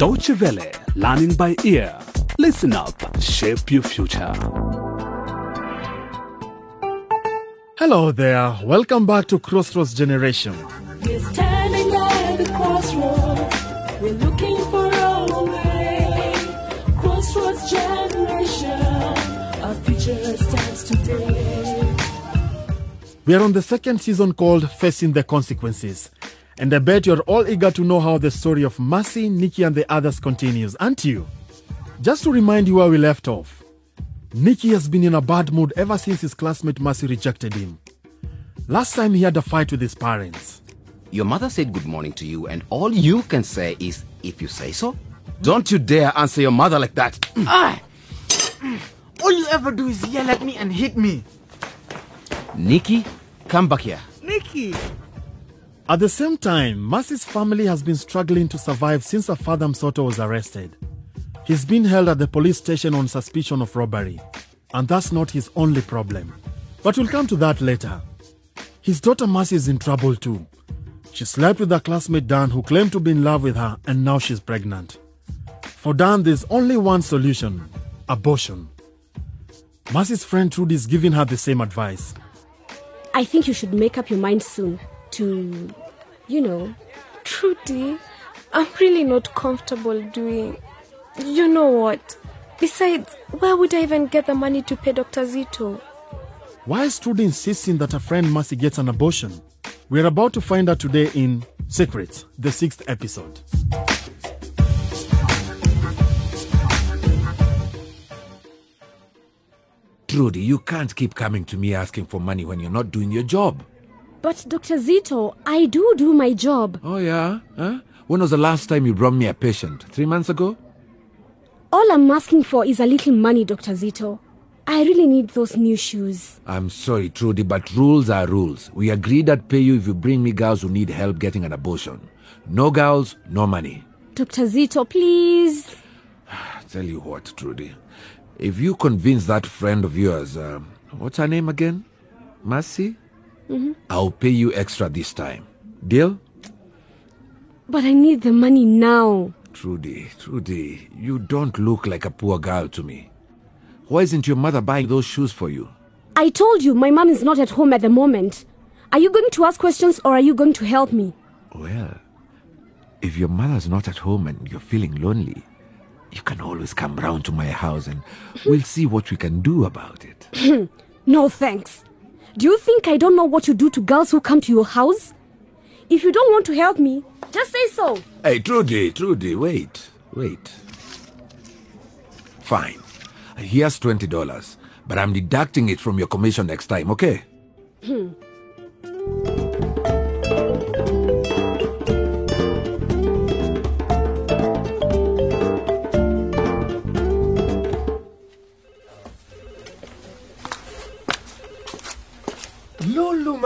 Deutsche Welle, learning by ear. Listen up, shape your future. Hello there. Welcome back to Crossroads Generation. We're standing at the crossroads. We're looking for our way. Crossroads generation. Our future starts today. We are on the second season called Facing the Consequences. And I bet you're all eager to know how the story of Mercy, Niki, and the others continues, aren't you? Just to remind you where we left off, Niki has been in a bad mood ever since his classmate Mercy rejected him. Last time he had a fight with his parents. Your mother said good morning to you, and all you can say is, if you say so. Don't you dare answer your mother like that. Ah! All you ever do is yell at me and hit me. Niki, come back here. Niki! At the same time, Mercy's family has been struggling to survive since her father Msoto was arrested. He's been held at the police station on suspicion of robbery, and that's not his only problem. But we'll come to that later. His daughter Mercy is in trouble too. She slept with her classmate Dan, who claimed to be in love with her, and now she's pregnant. For Dan, there's only one solution abortion. Mercy's friend Trudy is giving her the same advice. I think you should make up your mind soon to, you know. Trudy, I'm really not comfortable doing. You know what? Besides, where would I even get the money to pay Dr. Zito? Why is Trudy insisting that her friend Mercy gets an abortion? We're about to find out today in Secrets, the sixth episode. Trudy, you can't keep coming to me asking for money when you're not doing your job. But Dr. Zito, I do do my job. Oh, yeah? Huh? When was the last time you brought me a patient? Three months ago? All I'm asking for is a little money, Dr. Zito. I really need those new shoes. I'm sorry, Trudy, but rules are rules. We agreed I'd pay you if you bring me girls who need help getting an abortion. No girls, no money. Dr. Zito, please. Tell you what, Trudy. If you convince that friend of yours, um, what's her name again? Mercy? Mhm. I'll pay you extra this time. Deal? But I need the money now. Trudy, Trudy, you don't look like a poor girl to me. Why isn't your mother buying those shoes for you? I told you my mom is not at home at the moment. Are you going to ask questions or are you going to help me? Well, if your mother's not at home and you're feeling lonely, you can always come round to my house and we'll see what we can do about it. no thanks. Do you think I don't know what you do to girls who come to your house? If you don't want to help me, just say so. Hey, Trudy, Trudy, wait, wait. Fine. Here's $20, but I'm deducting it from your commission next time, okay? Hmm.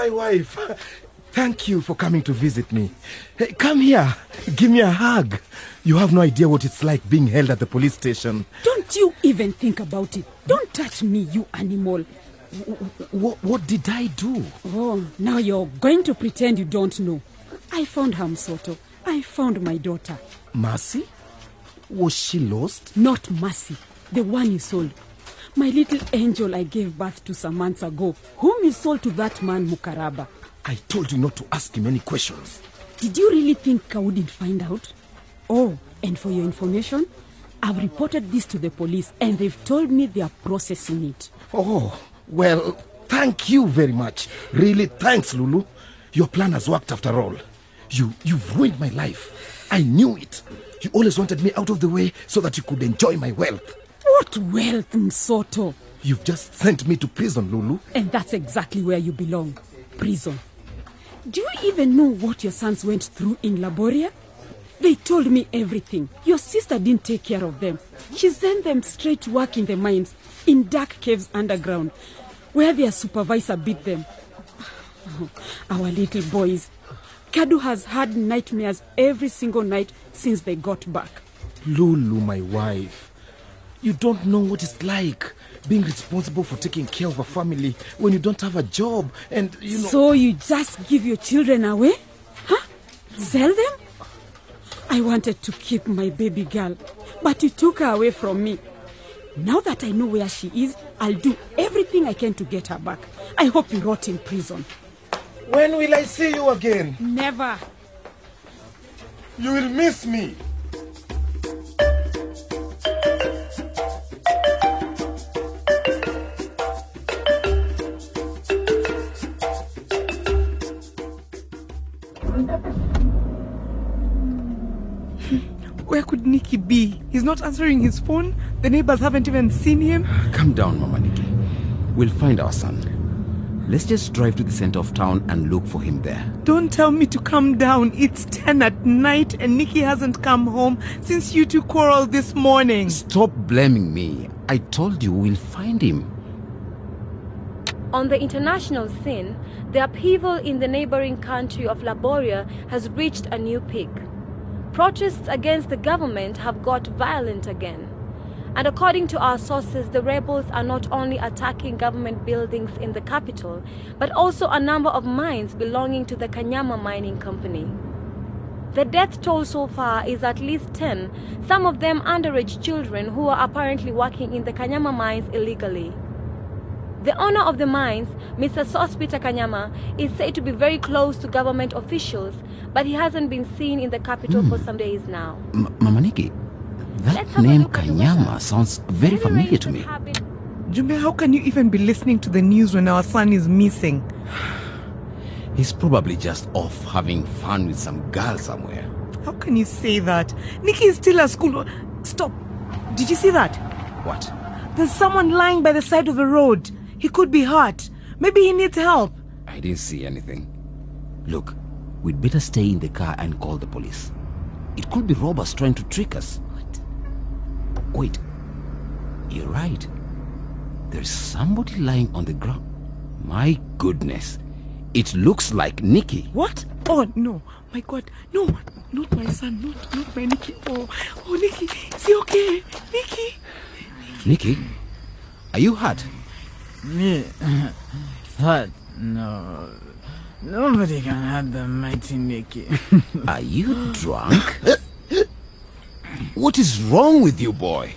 My wife. Uh, thank you for coming to visit me. Hey, come here. Give me a hug. You have no idea what it's like being held at the police station. Don't you even think about it. Don't touch me, you animal. What, what did I do? Oh, now you're going to pretend you don't know. I found Hamsoto. I found my daughter. Mercy? Was she lost? Not Mercy, the one you sold. My little angel I gave birth to some months ago, whom you sold to that man Mukaraba. I told you not to ask him any questions. Did you really think I wouldn't find out? Oh, and for your information, I've reported this to the police and they've told me they are processing it. Oh, well, thank you very much. Really, thanks, Lulu. Your plan has worked after all. You, you've ruined my life. I knew it. You always wanted me out of the way so that you could enjoy my wealth. What wealth, Msoto? You've just sent me to prison, Lulu. And that's exactly where you belong prison. Do you even know what your sons went through in Laboria? They told me everything. Your sister didn't take care of them. She sent them straight to work in the mines, in dark caves underground, where their supervisor beat them. Our little boys. Kadu has had nightmares every single night since they got back. Lulu, my wife. You don't know what it's like being responsible for taking care of a family when you don't have a job and you know. So you just give your children away? Huh? Sell them? I wanted to keep my baby girl, but you took her away from me. Now that I know where she is, I'll do everything I can to get her back. I hope you rot in prison. When will I see you again? Never. You will miss me. Not answering his phone. The neighbors haven't even seen him. Calm down, Mama Niki. We'll find our son. Let's just drive to the center of town and look for him there. Don't tell me to come down. It's 10 at night and Niki hasn't come home since you two quarreled this morning. Stop blaming me. I told you we'll find him. On the international scene, the upheaval in the neighboring country of Laboria has reached a new peak. Protests against the government have got violent again. And according to our sources, the rebels are not only attacking government buildings in the capital, but also a number of mines belonging to the Kanyama Mining Company. The death toll so far is at least 10, some of them underage children who are apparently working in the Kanyama mines illegally. The owner of the mines, Mr. Sospita Kanyama, is said to be very close to government officials, but he hasn't been seen in the capital for hmm. some days now. M- Mama Niki, that Let's name look at the Kanyama sounds very familiar to me. Jumbe, how can you even be listening to the news when our son is missing? He's probably just off having fun with some girl somewhere. How can you say that? Niki is still at school. Stop. Did you see that? What? There's someone lying by the side of the road. He could be hurt. Maybe he needs help. I didn't see anything. Look, we'd better stay in the car and call the police. It could be robbers trying to trick us. What? Wait. You're right. There's somebody lying on the ground. My goodness. It looks like Niki. What? Oh no, my God, no, not my son, not not my Niki. Oh, oh, Niki, is he okay? Niki. Niki, are you hurt? Me? But no. Nobody can have the mighty Niki. Are you drunk? what is wrong with you, boy?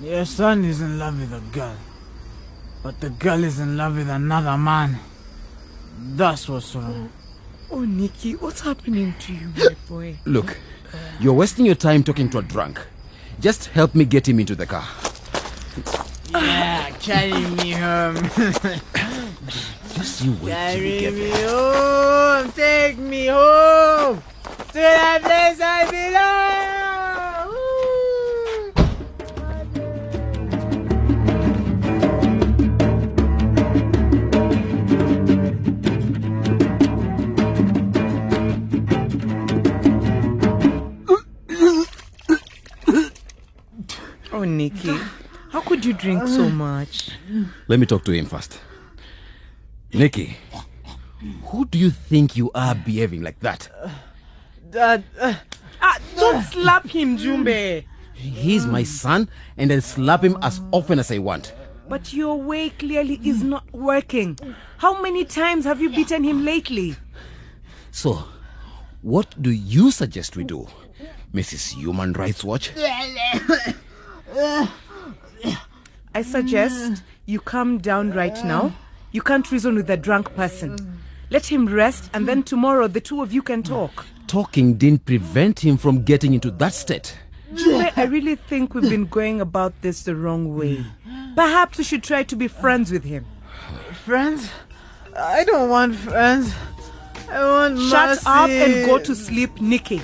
Your son is in love with a girl. But the girl is in love with another man. That's what's wrong. oh, oh Niki, what's happening to you, my boy? Look, you're wasting your time talking to a drunk. Just help me get him into the car. Yeah, carry me home. Just you wait till we carry get me there. home. Take me home. To the place I belong. Oh Niki, how could you drink so much? Let me talk to him first. Niki, who do you think you are behaving like that? Dad, uh, Ah, don't slap him, Jumbe. He's my son, and I'll slap him as often as I want. But your way clearly is not working. How many times have you beaten him lately? So, what do you suggest we do, Mrs. Human Rights Watch? I suggest you come down right now. You can't reason with a drunk person. Let him rest, and then tomorrow the two of you can talk. Talking didn't prevent him from getting into that state. Jumbe, I really think we've been going about this the wrong way. Perhaps we should try to be friends with him. friends? I don't want friends. I want Shut up and go to sleep, Niki.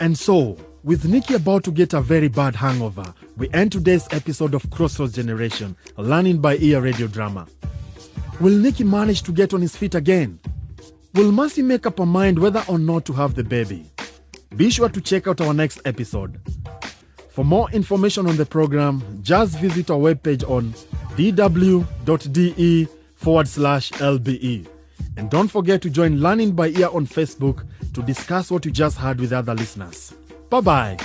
And so, with Niki about to get a very bad hangover, we end today's episode of Crossroads Generation, learning by ear radio drama. Will Niki manage to get on his feet again? Will Mercy make up her mind whether or not to have the baby? Be sure to check out our next episode. For more information on the program, just visit our webpage on dw.de forward slash LBE. And don't forget to join Learning by Ear on Facebook to discuss what you just heard with other listeners. Bye bye.